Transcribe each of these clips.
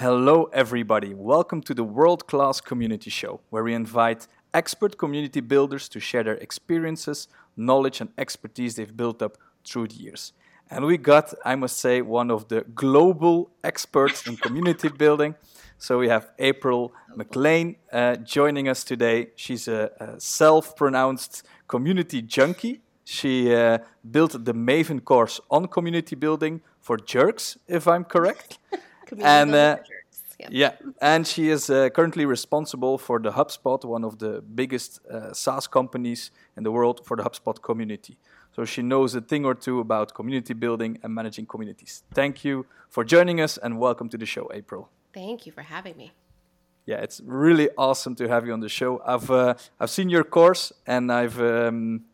Hello, everybody. Welcome to the World Class Community Show, where we invite expert community builders to share their experiences, knowledge, and expertise they've built up through the years. And we got, I must say, one of the global experts in community building. So we have April Maclean uh, joining us today. She's a, a self pronounced community junkie. She uh, built the Maven course on community building for jerks, if I'm correct. and uh, yeah, and she is uh, currently responsible for the HubSpot, one of the biggest uh, SaaS companies in the world for the HubSpot community. So she knows a thing or two about community building and managing communities. Thank you for joining us and welcome to the show, April. Thank you for having me. Yeah, it's really awesome to have you on the show. I've uh, I've seen your course and I've um,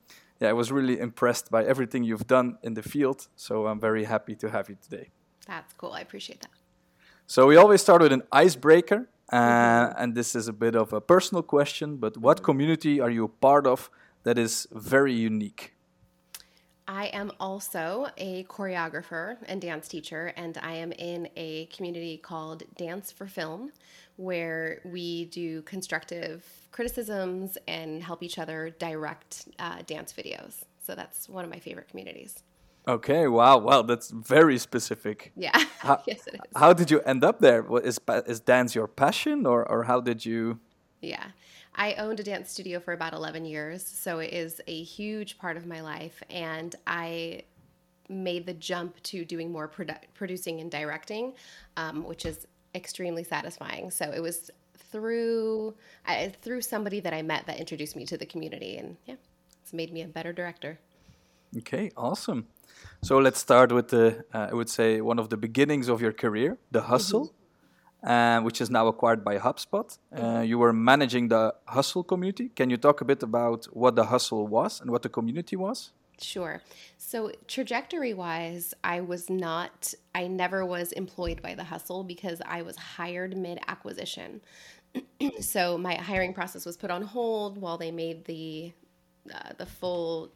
yeah, I was really impressed by everything you've done in the field. So I'm very happy to have you today. That's cool. I appreciate that. So we always start with an icebreaker, uh, mm-hmm. and this is a bit of a personal question. But what community are you a part of that is very unique? I am also a choreographer and dance teacher, and I am in a community called Dance for Film, where we do constructive criticisms and help each other direct uh, dance videos. So that's one of my favorite communities. Okay, wow, wow, that's very specific. Yeah, how, yes, it is. How did you end up there? Is is dance your passion, or or how did you? Yeah, I owned a dance studio for about 11 years, so it is a huge part of my life. And I made the jump to doing more produ- producing and directing, um, which is extremely satisfying. So it was through I, through somebody that I met that introduced me to the community, and yeah, it's made me a better director. Okay, awesome. So let's start with the uh, I would say one of the beginnings of your career, the hustle. Mm-hmm uh, which is now acquired by HubSpot. Uh, mm-hmm. you were managing the Hustle community. Can you talk a bit about what the Hustle was and what the community was? Sure. So, trajectory wise, I was not, I never was employed by the Hustle because I was hired mid acquisition. so, my hiring process was put on hold while they made the uh, the full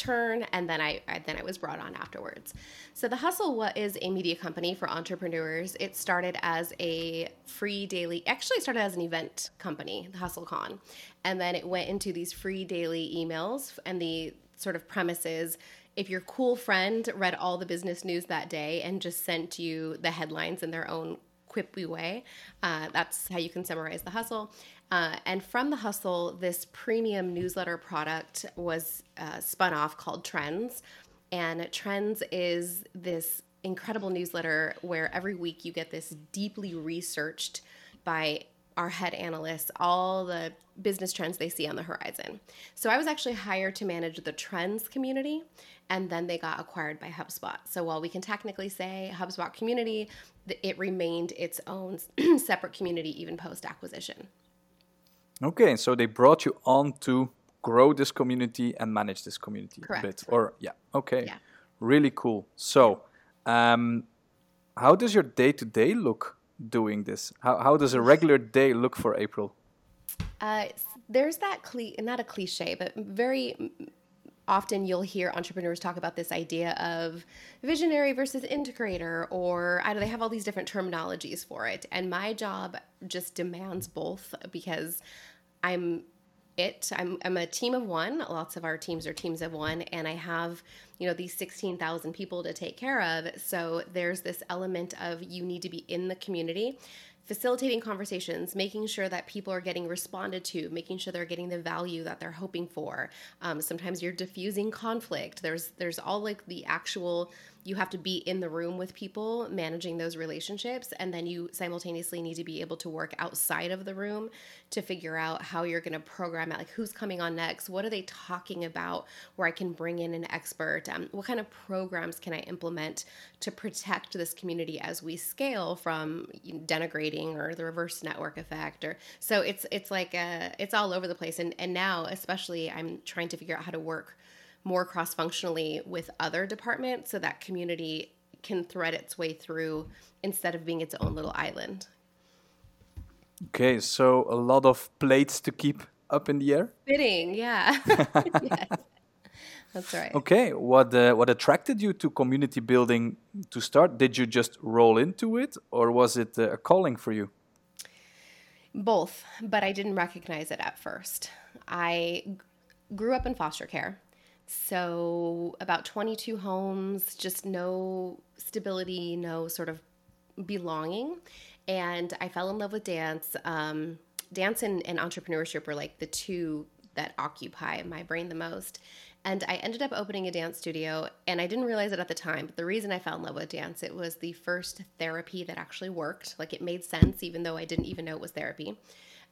turn and then I, I, then I was brought on afterwards. So the Hustle what is a media company for entrepreneurs. It started as a free daily actually started as an event company, the Hustle Con. And then it went into these free daily emails and the sort of premises if your cool friend read all the business news that day and just sent you the headlines in their own quippy way, uh, that's how you can summarize the hustle. Uh, and from the hustle, this premium newsletter product was uh, spun off called Trends. And Trends is this incredible newsletter where every week you get this deeply researched by our head analysts all the business trends they see on the horizon. So I was actually hired to manage the trends community and then they got acquired by HubSpot. So while we can technically say HubSpot community, it remained its own separate community even post acquisition. Okay, so they brought you on to grow this community and manage this community Correct. a bit. Or yeah, okay. Yeah. Really cool. So, um, how does your day to day look doing this? How how does a regular day look for April? Uh, there's that cli- not a cliche, but very often you'll hear entrepreneurs talk about this idea of visionary versus integrator, or I know they have all these different terminologies for it. And my job just demands both because I'm it. I'm, I'm a team of one. Lots of our teams are teams of one, and I have, you know, these 16,000 people to take care of. So there's this element of you need to be in the community facilitating conversations, making sure that people are getting responded to, making sure they're getting the value that they're hoping for. Um, sometimes you're diffusing conflict. There's there's all like the actual you have to be in the room with people managing those relationships and then you simultaneously need to be able to work outside of the room to figure out how you're going to program it like who's coming on next? What are they talking about where i can bring in an expert? Um, what kind of programs can i implement to protect this community as we scale from denigrating or the reverse network effect or so it's it's like uh, it's all over the place. And and now especially i'm trying to figure out how to work more cross functionally with other departments so that community can thread its way through instead of being its own little island. Okay, so a lot of plates to keep up in the air? Fitting, yeah. yes. That's right. Okay, what uh, what attracted you to community building to start? Did you just roll into it, or was it uh, a calling for you? Both, but I didn't recognize it at first. I g- grew up in foster care, so about 22 homes, just no stability, no sort of belonging, and I fell in love with dance. Um, dance and, and entrepreneurship were like the two that occupy my brain the most. And I ended up opening a dance studio, and I didn't realize it at the time. But the reason I fell in love with dance, it was the first therapy that actually worked. Like it made sense, even though I didn't even know it was therapy.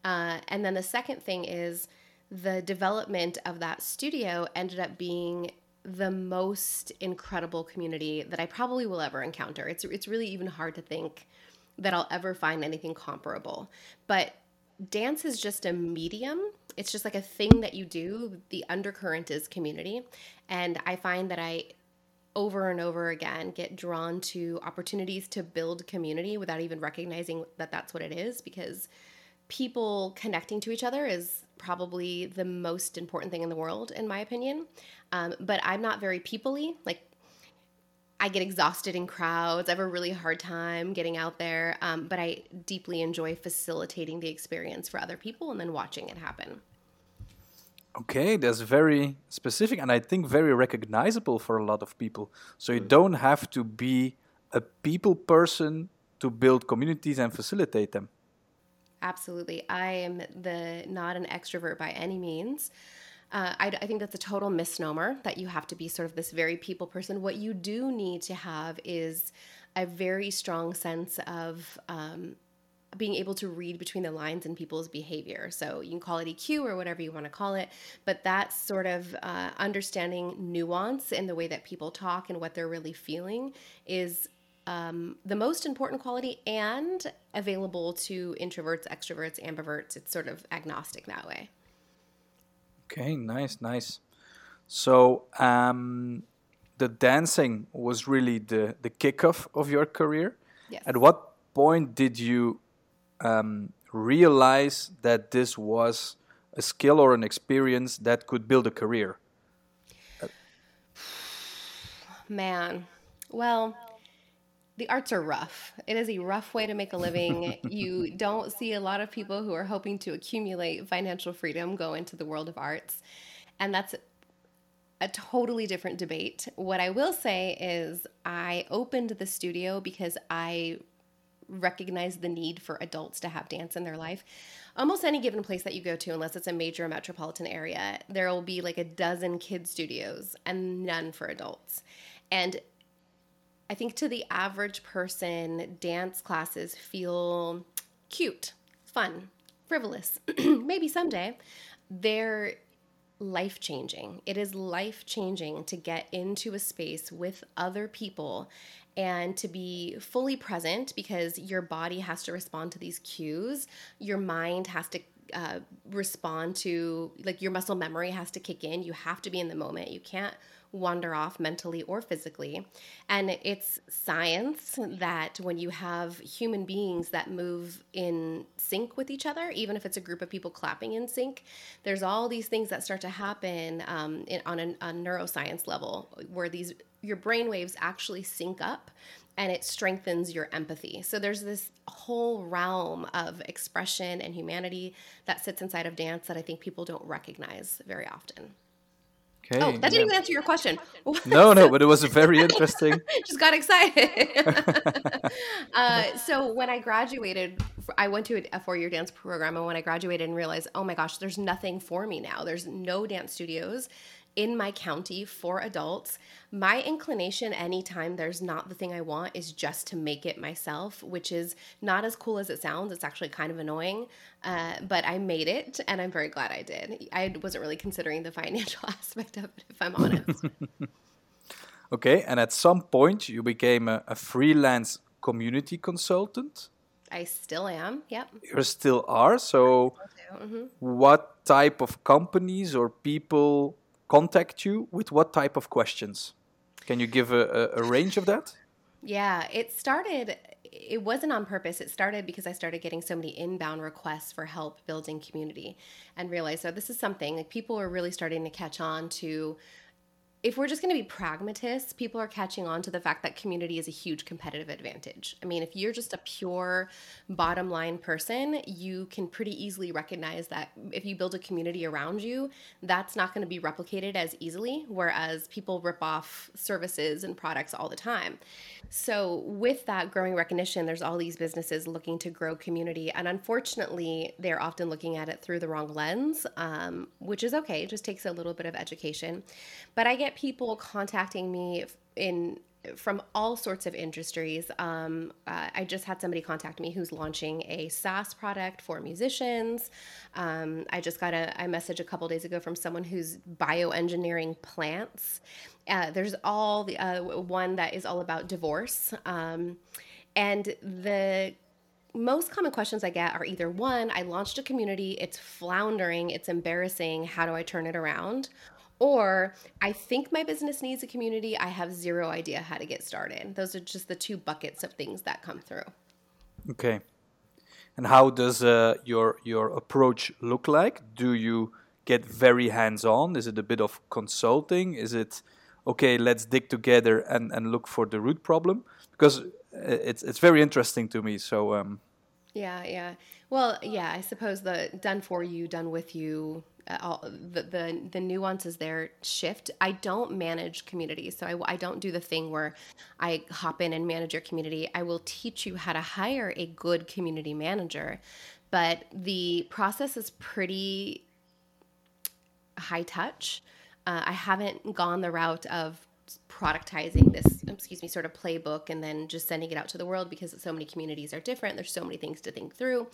Uh, and then the second thing is the development of that studio ended up being the most incredible community that I probably will ever encounter. It's it's really even hard to think that I'll ever find anything comparable. But dance is just a medium. It's just like a thing that you do. The undercurrent is community. And I find that I over and over again get drawn to opportunities to build community without even recognizing that that's what it is because people connecting to each other is probably the most important thing in the world in my opinion um, but i'm not very peoply like I get exhausted in crowds. I have a really hard time getting out there, um, but I deeply enjoy facilitating the experience for other people and then watching it happen. Okay, that's very specific and I think very recognizable for a lot of people. So you don't have to be a people person to build communities and facilitate them. Absolutely. I am the not an extrovert by any means. Uh, I, I, think that's a total misnomer that you have to be sort of this very people person. What you do need to have is a very strong sense of um, being able to read between the lines in people's behavior. So you can call it EQ or whatever you want to call it, but that sort of uh, understanding nuance in the way that people talk and what they're really feeling is um, the most important quality and available to introverts, extroverts, ambiverts. It's sort of agnostic that way. Okay, nice, nice. So um, the dancing was really the the kickoff of your career. Yes. At what point did you um, realize that this was a skill or an experience that could build a career? Man, well, the arts are rough. It is a rough way to make a living. you don't see a lot of people who are hoping to accumulate financial freedom go into the world of arts. And that's a totally different debate. What I will say is, I opened the studio because I recognize the need for adults to have dance in their life. Almost any given place that you go to, unless it's a major metropolitan area, there will be like a dozen kid studios and none for adults. And I think to the average person, dance classes feel cute, fun, frivolous. Maybe someday. They're life changing. It is life changing to get into a space with other people and to be fully present because your body has to respond to these cues. Your mind has to uh, respond to, like, your muscle memory has to kick in. You have to be in the moment. You can't wander off mentally or physically. And it's science that when you have human beings that move in sync with each other, even if it's a group of people clapping in sync, there's all these things that start to happen um, in, on a, a neuroscience level where these your brain waves actually sync up and it strengthens your empathy. So there's this whole realm of expression and humanity that sits inside of dance that I think people don't recognize very often. Okay. Oh, that didn't yeah. even answer your question. no, no, but it was very interesting. Just got excited. uh, so when I graduated, I went to a four-year dance program, and when I graduated and realized, oh my gosh, there's nothing for me now. There's no dance studios in my county for adults, my inclination anytime there's not the thing I want is just to make it myself, which is not as cool as it sounds. It's actually kind of annoying, uh, but I made it and I'm very glad I did. I wasn't really considering the financial aspect of it, if I'm honest. okay, and at some point you became a, a freelance community consultant. I still am. Yep. You still are. So, mm-hmm. what type of companies or people contact you with what type of questions? Can you give a, a, a range of that? Yeah, it started it wasn't on purpose. It started because I started getting so many inbound requests for help building community and realized so this is something like people are really starting to catch on to if we're just going to be pragmatists, people are catching on to the fact that community is a huge competitive advantage. I mean, if you're just a pure bottom line person, you can pretty easily recognize that if you build a community around you, that's not going to be replicated as easily, whereas people rip off services and products all the time. So, with that growing recognition, there's all these businesses looking to grow community. And unfortunately, they're often looking at it through the wrong lens, um, which is okay. It just takes a little bit of education. But I get people contacting me in from all sorts of industries. Um, uh, I just had somebody contact me who's launching a SaaS product for musicians. Um, I just got a, a, message a couple days ago from someone who's bioengineering plants. Uh, there's all the uh, one that is all about divorce, um, and the most common questions I get are either one, I launched a community, it's floundering, it's embarrassing, how do I turn it around? Or I think my business needs a community. I have zero idea how to get started. Those are just the two buckets of things that come through. Okay. And how does uh, your your approach look like? Do you get very hands on? Is it a bit of consulting? Is it okay? Let's dig together and, and look for the root problem because uh, it's it's very interesting to me. So um, yeah, yeah. Well, yeah. I suppose the done for you, done with you all the, the the nuances there shift. I don't manage communities, so I, I don't do the thing where I hop in and manage your community. I will teach you how to hire a good community manager, but the process is pretty high touch. Uh, I haven't gone the route of productizing this um, excuse me sort of playbook and then just sending it out to the world because so many communities are different. There's so many things to think through.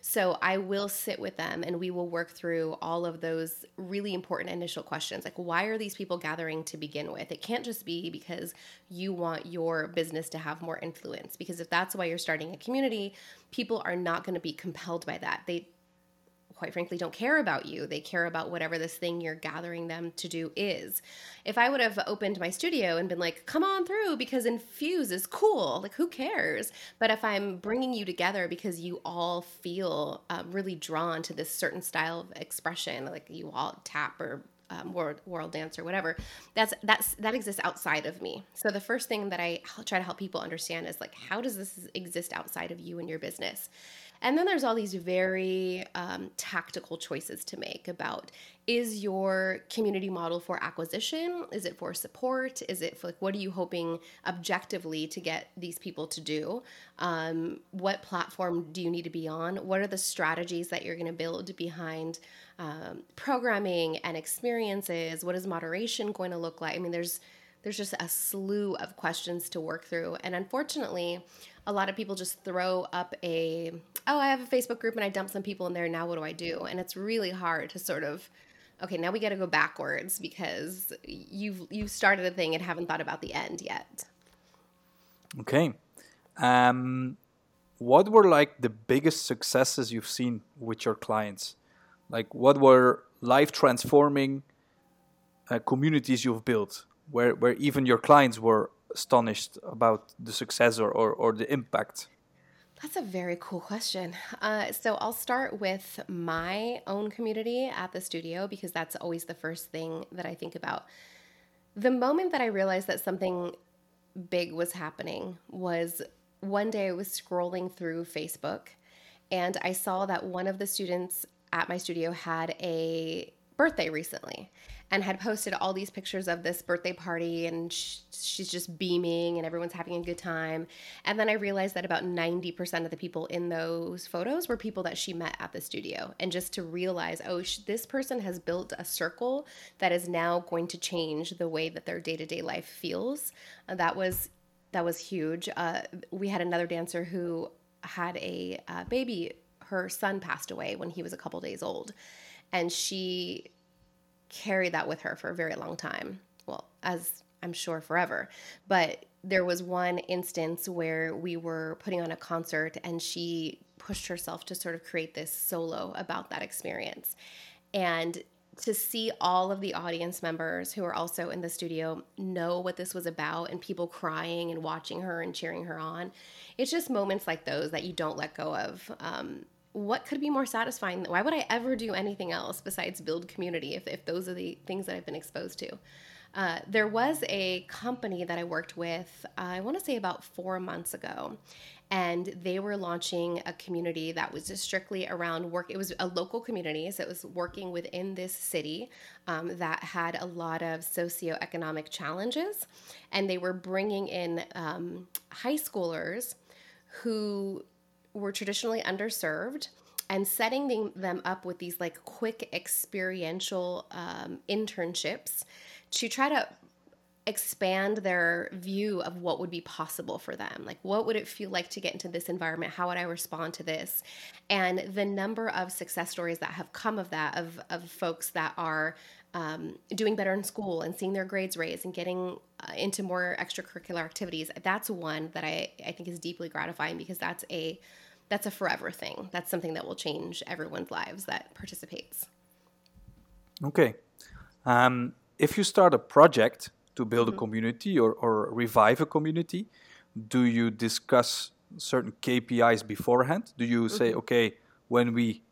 So i will sit with them and we will work through all of those really important initial questions. Like why are these people gathering to begin with? It can't just be because you want your business to have more influence because if that's why you're starting a community people are not going to be compelled by that. They quite frankly don't care about you. They care about whatever this thing you're gathering them to do is. If I would have opened my studio and been like, come on through because Infuse is cool, like who cares? But if I'm bringing you together because you all feel um, really drawn to this certain style of expression, like you all tap or um, world world dance or whatever that's that's that exists outside of me so the first thing that i try to help people understand is like how does this exist outside of you and your business and then there's all these very um, tactical choices to make about is your community model for acquisition? Is it for support? Is it for like what are you hoping objectively to get these people to do? Um, what platform do you need to be on? What are the strategies that you're going to build behind um, programming and experiences? What is moderation going to look like? I mean, there's there's just a slew of questions to work through, and unfortunately, a lot of people just throw up a oh i have a facebook group and i dump some people in there. Now what do i do? And it's really hard to sort of okay now we got to go backwards because you've you've started a thing and haven't thought about the end yet. Okay. Um, what were like the biggest successes you've seen with your clients? Like what were life transforming uh, communities you've built where where even your clients were astonished about the success or, or, or the impact? That's a very cool question. Uh, so I'll start with my own community at the studio because that's always the first thing that I think about. The moment that I realized that something big was happening was one day I was scrolling through Facebook and I saw that one of the students at my studio had a birthday recently and had posted all these pictures of this birthday party and sh- she's just beaming and everyone's having a good time. And then i realized that about 90% of the people in those photos were people that she met at the studio. And just to realize oh sh- this person has built a circle that is now going to change the way that their day-to-day life feels. Uh, that was that was huge. Uh, we had another dancer who had a uh, baby. Her son passed away when he was a couple days old and she carried that with her for a very long time. Well, as I'm sure forever. But there was one instance where we were putting on a concert and she pushed herself to sort of create this solo about that experience. And to see all of the audience members who are also in the studio know what this was about and people crying and watching her and cheering her on, it's just moments like those that you don't let go of. Um, what could be more satisfying? Why would I ever do anything else besides build community if, if those are the things that I've been exposed to? Uh, there was a company that I worked with, I want to say about four months ago, and they were launching a community that was strictly around work. It was a local community, so it was working within this city um, that had a lot of socioeconomic challenges, and they were bringing in um, high schoolers who were traditionally underserved and setting them up with these like quick experiential um, internships to try to expand their view of what would be possible for them. Like, what would it feel like to get into this environment? How would I respond to this? And the number of success stories that have come of that, of, of folks that are um, doing better in school and seeing their grades raised and getting into more extracurricular activities, that's one that I, I think is deeply gratifying because that's a that's a forever thing. That's something that will change everyone's lives that participates. Okay. Um, if you start a project to build mm-hmm. a community or, or revive a community, do you discuss certain KPIs beforehand? Do you say, mm-hmm. okay, when we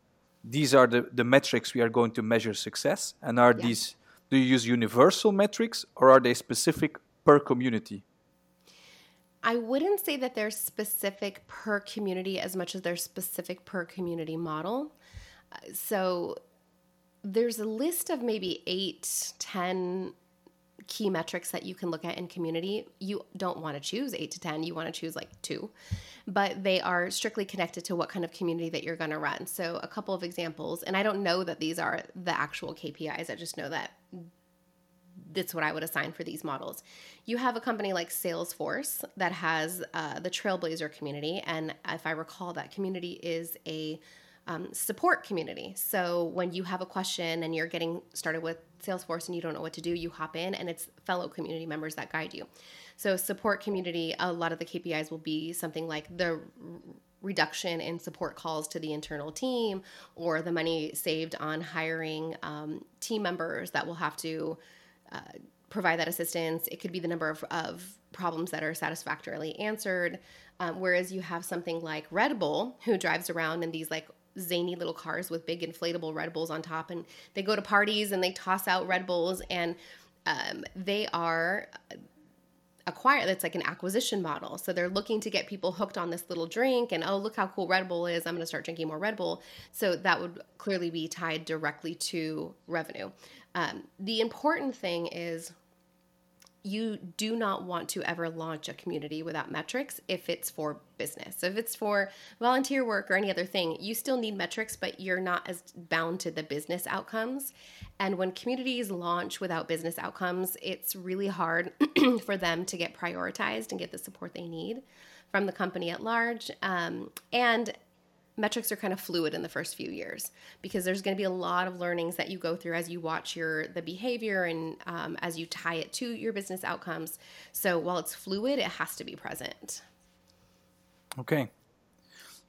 these are the, the metrics we are going to measure success, and are yeah. these do you use universal metrics or are they specific per community? I wouldn't say that they're specific per community as much as they're specific per community model. Uh, so there's a list of maybe eight, ten key metrics that you can look at in community. You don't want to choose eight to 10, you want to choose like two, but they are strictly connected to what kind of community that you're going to run. So, a couple of examples, and I don't know that these are the actual KPIs, I just know that that's what I would assign for these models. You have a company like Salesforce that has uh, the Trailblazer community, and if I recall, that community is a um, support community. So when you have a question and you're getting started with Salesforce and you don't know what to do, you hop in, and it's fellow community members that guide you. So support community, a lot of the KPIs will be something like the reduction in support calls to the internal team or the money saved on hiring um, team members that will have to uh, provide that assistance. It could be the number of, of problems that are satisfactorily answered. Um, whereas you have something like Red Bull, who drives around in these like zany little cars with big inflatable Red Bulls on top, and they go to parties and they toss out Red Bulls, and um, they are acquire that's like an acquisition model. So they're looking to get people hooked on this little drink and oh look how cool red bull is. I'm going to start drinking more red bull. So that would clearly be tied directly to revenue. Um, the important thing is you do not want to ever launch a community without metrics if it's for business. So if it's for volunteer work or any other thing, you still need metrics, but you're not as bound to the business outcomes. And when communities launch without business outcomes, it's really hard for them to get prioritized and get the support they need from the company at large. Um, and metrics are kind of fluid in the first few years because there's going to be a lot of learnings that you go through as you watch your the behavior and um, as you tie it to your business outcomes. So while it's fluid it has to be present. Okay.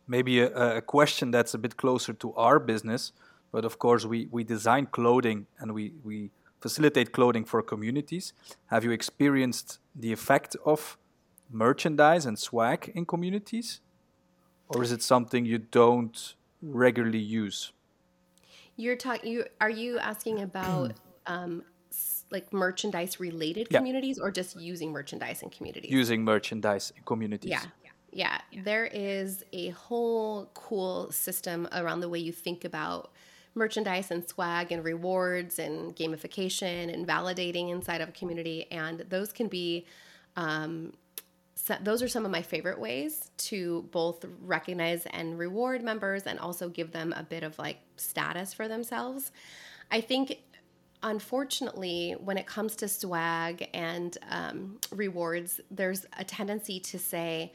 Maybe a, a question that's a bit closer to our business but of course we we design clothing and we we facilitate clothing for communities. Have you experienced the effect of merchandise and swag in communities or is it something you don't regularly use? You're talking. You are you asking about um, like merchandise related yeah. communities, or just using merchandise in communities? Using merchandise in communities. Yeah. Yeah, there is a whole cool system around the way you think about merchandise and swag and rewards and gamification and validating inside of a community. And those can be um, those are some of my favorite ways to both recognize and reward members and also give them a bit of like status for themselves. I think unfortunately, when it comes to swag and um, rewards, there's a tendency to say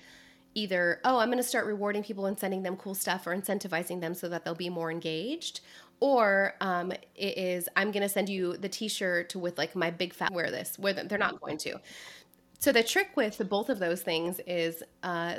either, oh, I'm going to start rewarding people and sending them cool stuff or incentivizing them so that they'll be more engaged. Or um, it is, I'm going to send you the t shirt with like my big fat wear this, where they're not going to. So the trick with both of those things is uh,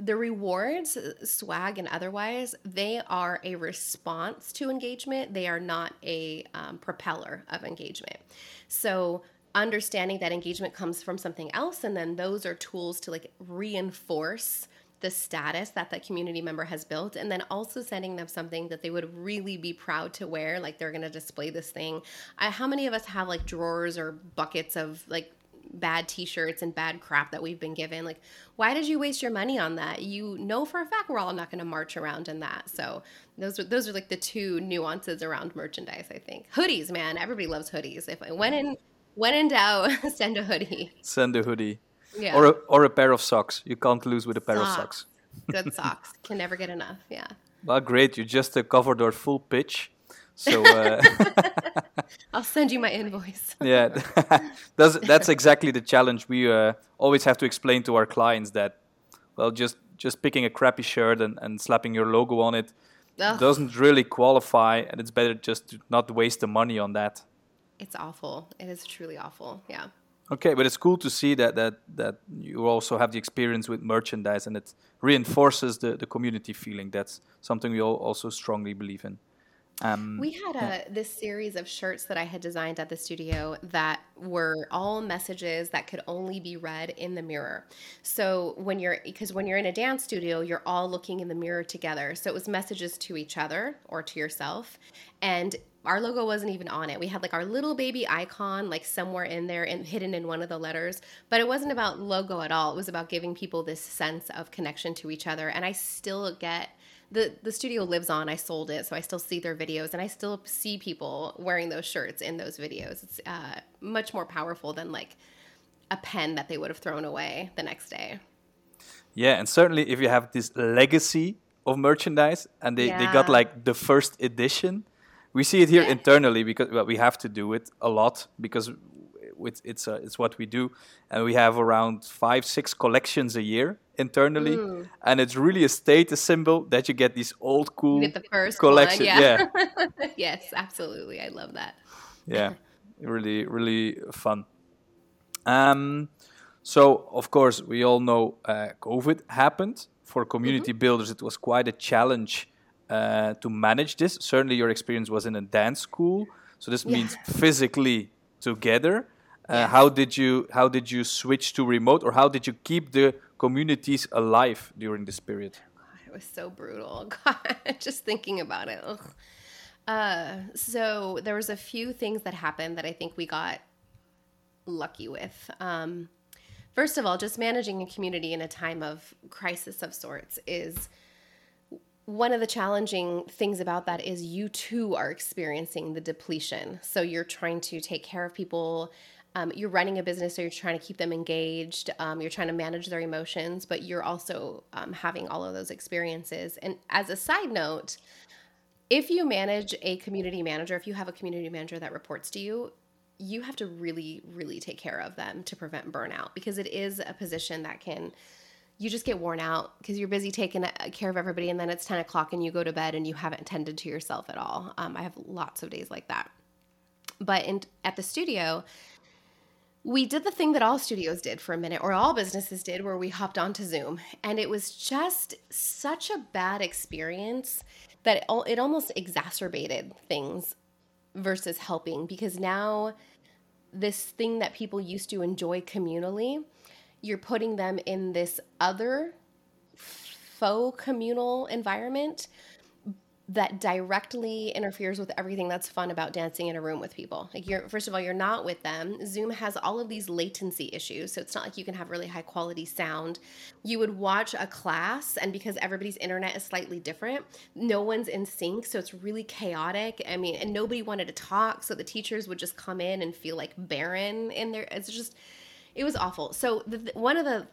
the rewards, swag and otherwise, they are a response to engagement. They are not a um, propeller of engagement. So understanding that engagement comes from something else, and then those are tools to like reinforce the status that that community member has built and then also sending them something that they would really be proud to wear like they're going to display this thing I, how many of us have like drawers or buckets of like bad t-shirts and bad crap that we've been given. Like why did you waste your money on that? You know for a fact we're all not going to march around in that. So those are those are like the two nuances around merchandise i think. Hoodies man. Everybody loves hoodies. If I when in when in doubt send a hoodie. Send a hoodie. Yeah. or a, or a pair of socks. You can't lose with a pair socks. of socks. Good socks. Can never get enough. Yeah. Well great. You just uh, covered our full pitch. So uh, I'll send you my invoice. yeah, that's that's exactly the challenge. We uh, always have to explain to our clients that, well, just just picking a crappy shirt and, and slapping your logo on it Ugh. doesn't really qualify, and it's better just to not waste the money on that. It's awful. It is truly awful. Yeah. Okay, but it's cool to see that that that you also have the experience with merchandise, and it reinforces the the community feeling. That's something we all also strongly believe in. Um, we had a yeah. this series of shirts that I had designed at the studio that were all messages that could only be read in the mirror. So when you're because when you're in a dance studio, you're all looking in the mirror together. So it was messages to each other or to yourself, and our logo wasn't even on it. We had like our little baby icon like somewhere in there and hidden in one of the letters, but it wasn't about logo at all. It was about giving people this sense of connection to each other. And I still get the the studio lives on. I sold it, so I still see their videos, and I still see people wearing those shirts in those videos. It's uh, much more powerful than like a pen that they would have thrown away the next day. Yeah, and certainly if you have this legacy of merchandise, and they, yeah. they got like the first edition, we see it here yeah. internally because well, we have to do it a lot because it's it's, uh, it's what we do, and we have around five six collections a year internally, mm. and it's really a status symbol that you get these old cool you the first collection. One, yeah. yeah. yes, absolutely. I love that. Yeah, really, really fun. Um, so of course we all know uh, COVID happened. For community mm-hmm. builders, it was quite a challenge uh, to manage this. Certainly, your experience was in a dance school, so this yeah. means physically together. Uh. How did you how did you switch to remote, or how did you keep the communities alive during this period? God, it was so brutal. God, just thinking about it. Uh, so there was a few things that happened that I think we got lucky with. Um, first of all, just managing a community in a time of crisis of sorts is one of the challenging things about that is you too are experiencing the depletion. So you're trying to take care of people um, you're running a business, so you're trying to keep them engaged. Um, you're trying to manage their emotions, but you're also um, having all of those experiences. And as a side note, if you manage a community manager, if you have a community manager that reports to you, you have to really, really take care of them to prevent burnout because it is a position that can you just get worn out because you're busy taking care of everybody and then it's 10 o'clock and you go to bed and you haven't tended to yourself at all um, i have lots of days like that but in, at the studio we did the thing that all studios did for a minute, or all businesses did, where we hopped onto Zoom. And it was just such a bad experience that it, it almost exacerbated things versus helping because now this thing that people used to enjoy communally, you're putting them in this other faux communal environment that directly interferes with everything that's fun about dancing in a room with people. Like you're first of all, you're not with them. Zoom has all of these latency issues, so it's not like you can have really high quality sound. You would watch a class and because everybody's internet is slightly different, no one's in sync, so it's really chaotic. I mean, and nobody wanted to talk, so the teachers would just come in and feel like barren in there. It's just it was awful. So the, one of the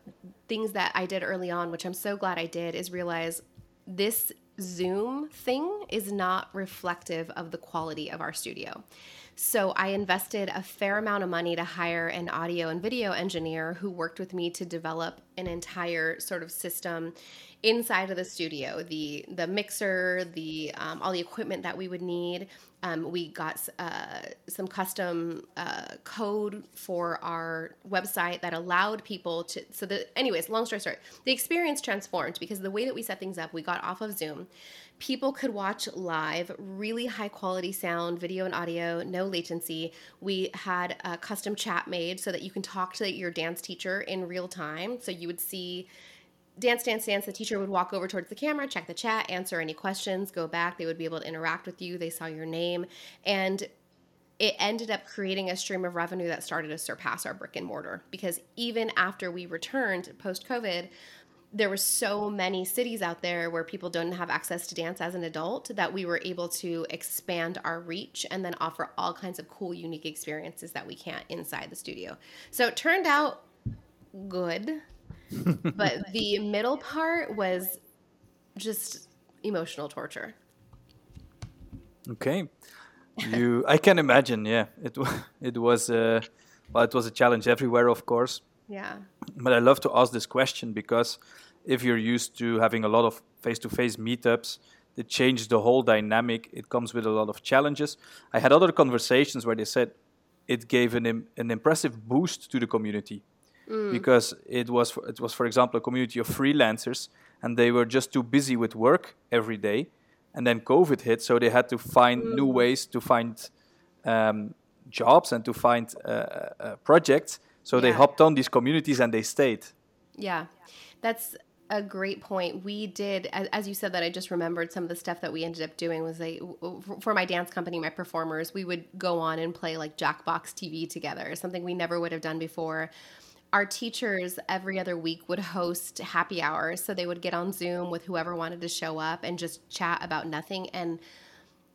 things that I did early on, which I'm so glad I did, is realize this Zoom thing is not reflective of the quality of our studio. So I invested a fair amount of money to hire an audio and video engineer who worked with me to develop an entire sort of system inside of the studio the the mixer the um, all the equipment that we would need. Um, we got uh, some custom uh, code for our website that allowed people to so the anyways long story short the experience transformed because the way that we set things up we got off of zoom. People could watch live really high quality sound video and audio no latency. We had a custom chat made so that you can talk to your dance teacher in real time. So you would see dance, dance, dance. The teacher would walk over towards the camera, check the chat, answer any questions, go back. They would be able to interact with you. They saw your name. And it ended up creating a stream of revenue that started to surpass our brick and mortar because even after we returned post COVID, there were so many cities out there where people don't have access to dance as an adult that we were able to expand our reach and then offer all kinds of cool unique experiences that we can't inside the studio so it turned out good but the middle part was just emotional torture okay you i can imagine yeah it, it was uh, well it was a challenge everywhere of course yeah. But I love to ask this question because if you're used to having a lot of face-to-face meetups, it changes the whole dynamic. It comes with a lot of challenges. I had other conversations where they said it gave an Im- an impressive boost to the community mm. because it was for, it was for example a community of freelancers and they were just too busy with work every day, and then COVID hit, so they had to find mm. new ways to find um, jobs and to find uh, uh, projects. So yeah. they hopped on these communities and they stayed. Yeah, that's a great point. We did, as you said, that I just remembered some of the stuff that we ended up doing was like for my dance company, my performers, we would go on and play like Jackbox TV together, something we never would have done before. Our teachers every other week would host happy hours. So they would get on Zoom with whoever wanted to show up and just chat about nothing. And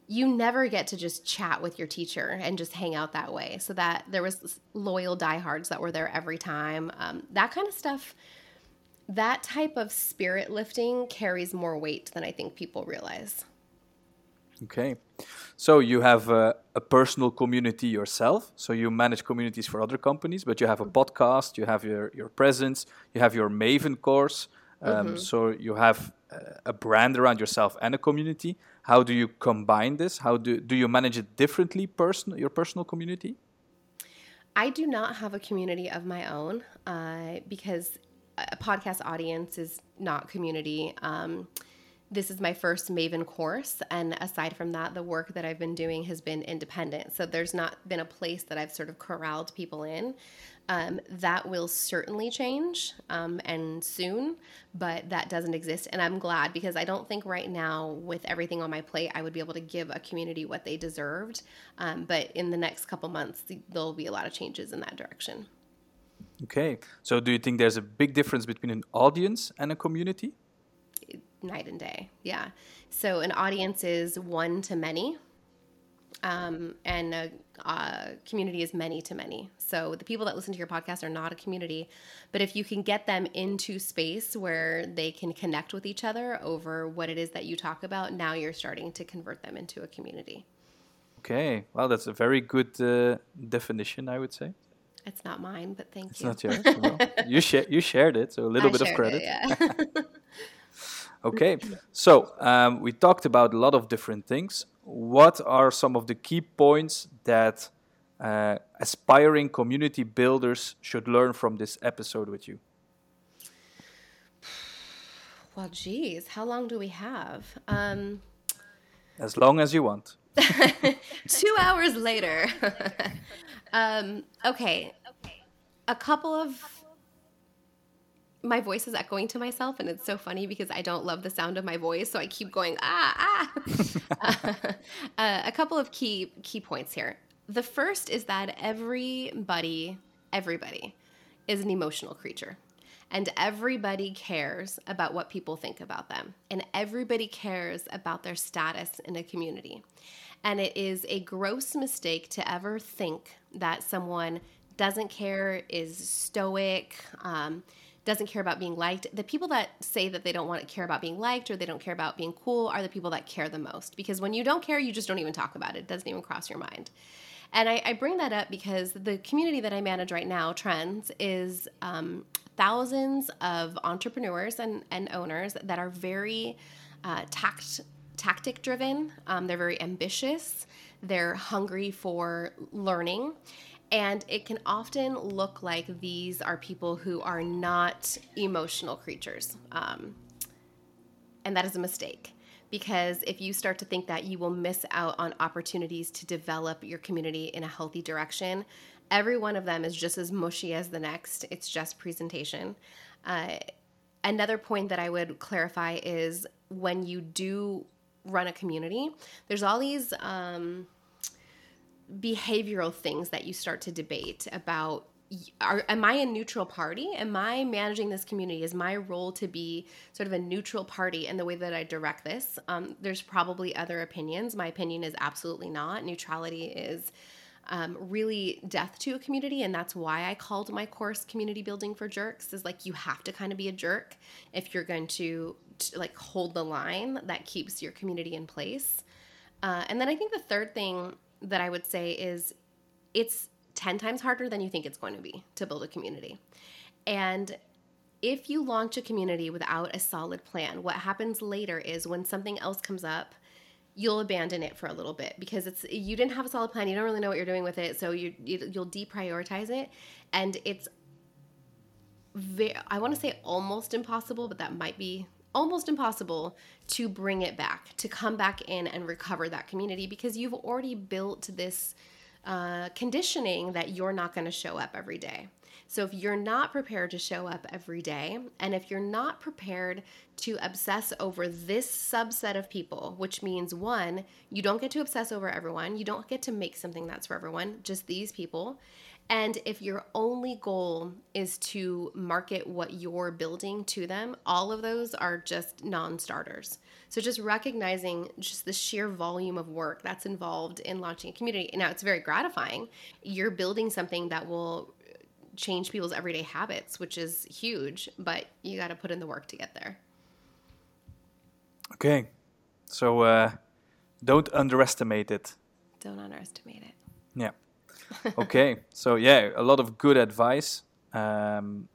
you never get to just chat with your teacher and just hang out that way. So that there was loyal diehards that were there every time. Um, that kind of stuff that type of spirit lifting carries more weight than I think people realize. Okay. So you have a, a, personal community yourself. So you manage communities for other companies, but you have a podcast, you have your, your presence, you have your Maven course. Um, mm-hmm. So you have a brand around yourself and a community. How do you combine this? How do, do you manage it differently, person, your personal community? I do not have a community of my own uh, because a podcast audience is not community. Um, this is my first Maven course. And aside from that, the work that I've been doing has been independent. So there's not been a place that I've sort of corralled people in. Um, that will certainly change um, and soon, but that doesn't exist. And I'm glad because I don't think right now, with everything on my plate, I would be able to give a community what they deserved. Um, but in the next couple months, there'll be a lot of changes in that direction. Okay. So do you think there's a big difference between an audience and a community? Night and day. Yeah. So an audience is one to many. Um, and a, a community is many to many. So the people that listen to your podcast are not a community, but if you can get them into space where they can connect with each other over what it is that you talk about, now you're starting to convert them into a community. Okay, well, that's a very good uh, definition, I would say. It's not mine, but thank it's you. It's not yours. well, you, sh- you shared it, so a little I bit of credit. It, yeah. okay, so um, we talked about a lot of different things. What are some of the key points that uh, aspiring community builders should learn from this episode with you? Well, geez, how long do we have? Um, as long as you want. Two hours later. um, okay. A couple of my voice is echoing to myself, and it's so funny because I don't love the sound of my voice, so I keep going ah ah. uh, a couple of key key points here. The first is that everybody, everybody, is an emotional creature. And everybody cares about what people think about them. And everybody cares about their status in a community. And it is a gross mistake to ever think that someone doesn't care, is stoic, um, doesn't care about being liked. The people that say that they don't want to care about being liked or they don't care about being cool are the people that care the most. Because when you don't care, you just don't even talk about it. It doesn't even cross your mind. And I, I bring that up because the community that I manage right now, Trends, is um, thousands of entrepreneurs and, and owners that are very uh, tact tactic driven. Um, they're very ambitious. They're hungry for learning. And it can often look like these are people who are not emotional creatures. Um, and that is a mistake because if you start to think that you will miss out on opportunities to develop your community in a healthy direction, every one of them is just as mushy as the next. It's just presentation. Uh, another point that I would clarify is when you do run a community, there's all these um, behavioral things that you start to debate about are, am I a neutral party? Am I managing this community? Is my role to be sort of a neutral party in the way that I direct this? Um, there's probably other opinions. My opinion is absolutely not. Neutrality is um, really death to a community, and that's why I called my course "Community Building for Jerks." Is like you have to kind of be a jerk if you're going to, to like hold the line that keeps your community in place. Uh, and then I think the third thing that I would say is it's 10 times harder than you think it's going to be to build a community. And if you launch a community without a solid plan, what happens later is when something else comes up, you'll abandon it for a little bit because it's you didn't have a solid plan, you don't really know what you're doing with it, so you, you will deprioritize it. And it's I want to say almost impossible, but that might be almost impossible to bring it back, to come back in and recover that community because you've already built this uh, conditioning that you're not going to show up every day. So, if you're not prepared to show up every day, and if you're not prepared to obsess over this subset of people, which means one, you don't get to obsess over everyone, you don't get to make something that's for everyone, just these people. And if your only goal is to market what you're building to them, all of those are just non starters. So just recognizing just the sheer volume of work that's involved in launching a community. Now, it's very gratifying. You're building something that will change people's everyday habits, which is huge, but you got to put in the work to get there. Okay. So uh, don't underestimate it. Don't underestimate it. Yeah okay, so yeah, a lot of good advice um,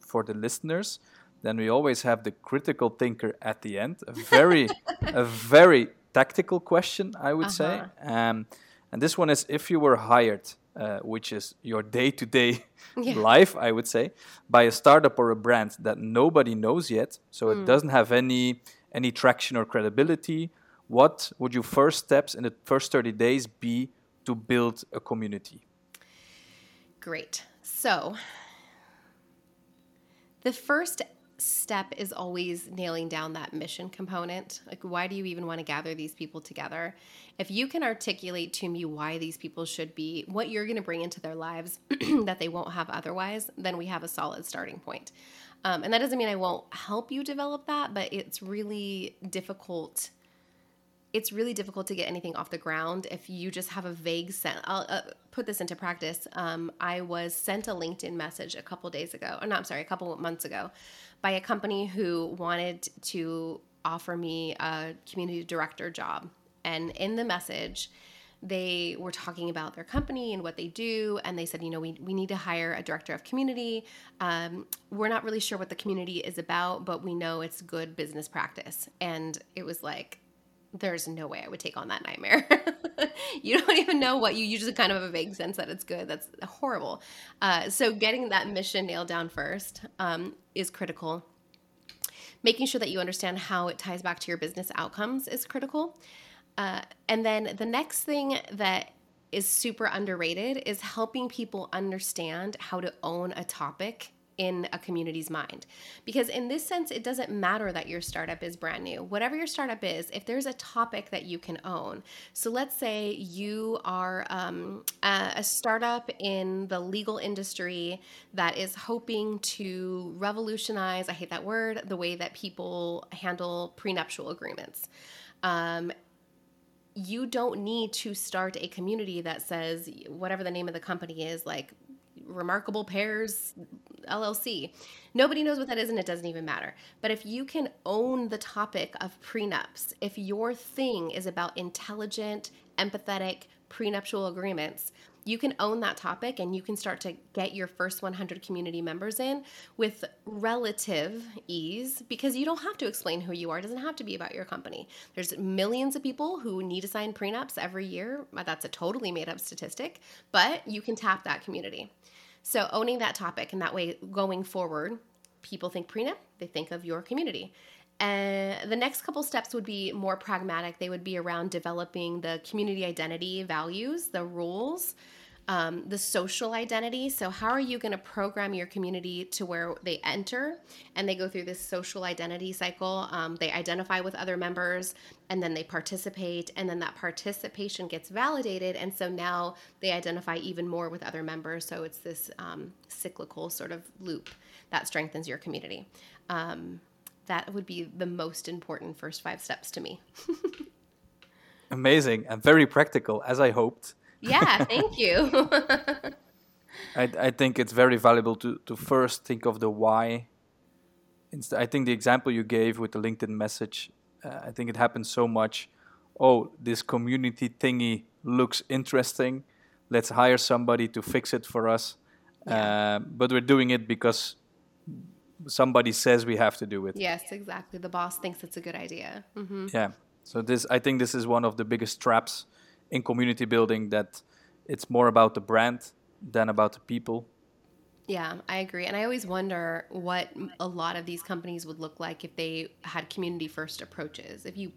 for the listeners. Then we always have the critical thinker at the end. A very, a very tactical question, I would uh-huh. say. Um, and this one is: if you were hired, uh, which is your day-to-day yeah. life, I would say, by a startup or a brand that nobody knows yet, so mm. it doesn't have any any traction or credibility. What would your first steps in the first 30 days be to build a community? Great. So, the first step is always nailing down that mission component. Like, why do you even want to gather these people together? If you can articulate to me why these people should be, what you're going to bring into their lives that they won't have otherwise, then we have a solid starting point. Um, and that doesn't mean I won't help you develop that, but it's really difficult it's really difficult to get anything off the ground if you just have a vague sense. I'll uh, put this into practice. Um, I was sent a LinkedIn message a couple days ago, or no, I'm sorry, a couple months ago, by a company who wanted to offer me a community director job. And in the message, they were talking about their company and what they do and they said you know we, we need to hire a director of community um, we're not really sure what the community is about but we know it's good business practice and it was like there's no way I would take on that nightmare. you don't even know what you, you just kind of have a vague sense that it's good. That's horrible. Uh, so getting that mission nailed down first um, is critical. Making sure that you understand how it ties back to your business outcomes is critical. Uh, and then the next thing that is super underrated is helping people understand how to own a topic in a community's mind. Because in this sense, it doesn't matter that your startup is brand new. Whatever your startup is, if there's a topic that you can own. So let's say you are um, a, a startup in the legal industry that is hoping to revolutionize, I hate that word, the way that people handle prenuptial agreements. Um, you don't need to start a community that says whatever the name of the company is like remarkable pairs LLC. Nobody knows what that is and it doesn't even matter. But if you can own the topic of prenups, if your thing is about intelligent, empathetic prenuptial agreements, you can own that topic and you can start to get your first 100 community members in with relative ease because you don't have to explain who you are. It doesn't have to be about your company. There's millions of people who need to sign prenups every year. That's a totally made up statistic, but you can tap that community. So owning that topic and that way going forward, people think prenup, they think of your community. And the next couple steps would be more pragmatic. They would be around developing the community identity values, the rules, um, the social identity. So, how are you going to program your community to where they enter and they go through this social identity cycle? Um, they identify with other members and then they participate, and then that participation gets validated. And so now they identify even more with other members. So, it's this um, cyclical sort of loop that strengthens your community. That would be the most important first five steps to me. Amazing and very practical, as I hoped. Yeah, thank you. I, I think it's very valuable to, to first think of the why. I think the example you gave with the LinkedIn message, uh, I think it happens so much. Oh, this community thingy looks interesting. Let's hire somebody to fix it for us. Yeah. Uh, but we're doing it because somebody says we have to do it. Yes, exactly. The boss thinks it's a good idea. Mm-hmm. Yeah. So this, I think, this is one of the biggest traps in community building that it's more about the brand than about the people. Yeah, I agree. And I always wonder what a lot of these companies would look like if they had community first approaches. If you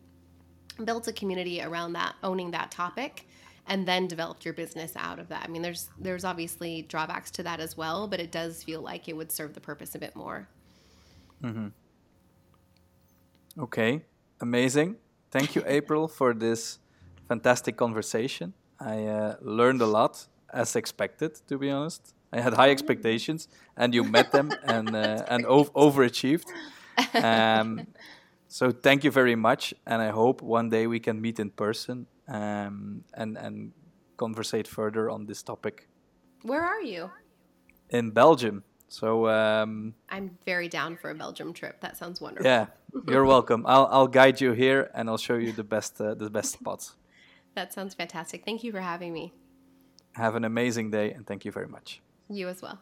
built a community around that, owning that topic, and then developed your business out of that. I mean, there's there's obviously drawbacks to that as well, but it does feel like it would serve the purpose a bit more. Mm-hmm. Okay, amazing. Thank you, April, for this fantastic conversation. I uh, learned a lot, as expected, to be honest. I had high expectations, and you met them and uh, and ov- overachieved. Um, so thank you very much, and I hope one day we can meet in person um, and and conversate further on this topic. Where are you? In Belgium. So um, I'm very down for a Belgium trip. That sounds wonderful. Yeah, you're welcome. I'll I'll guide you here and I'll show you the best uh, the best spots. That sounds fantastic. Thank you for having me. Have an amazing day and thank you very much. You as well.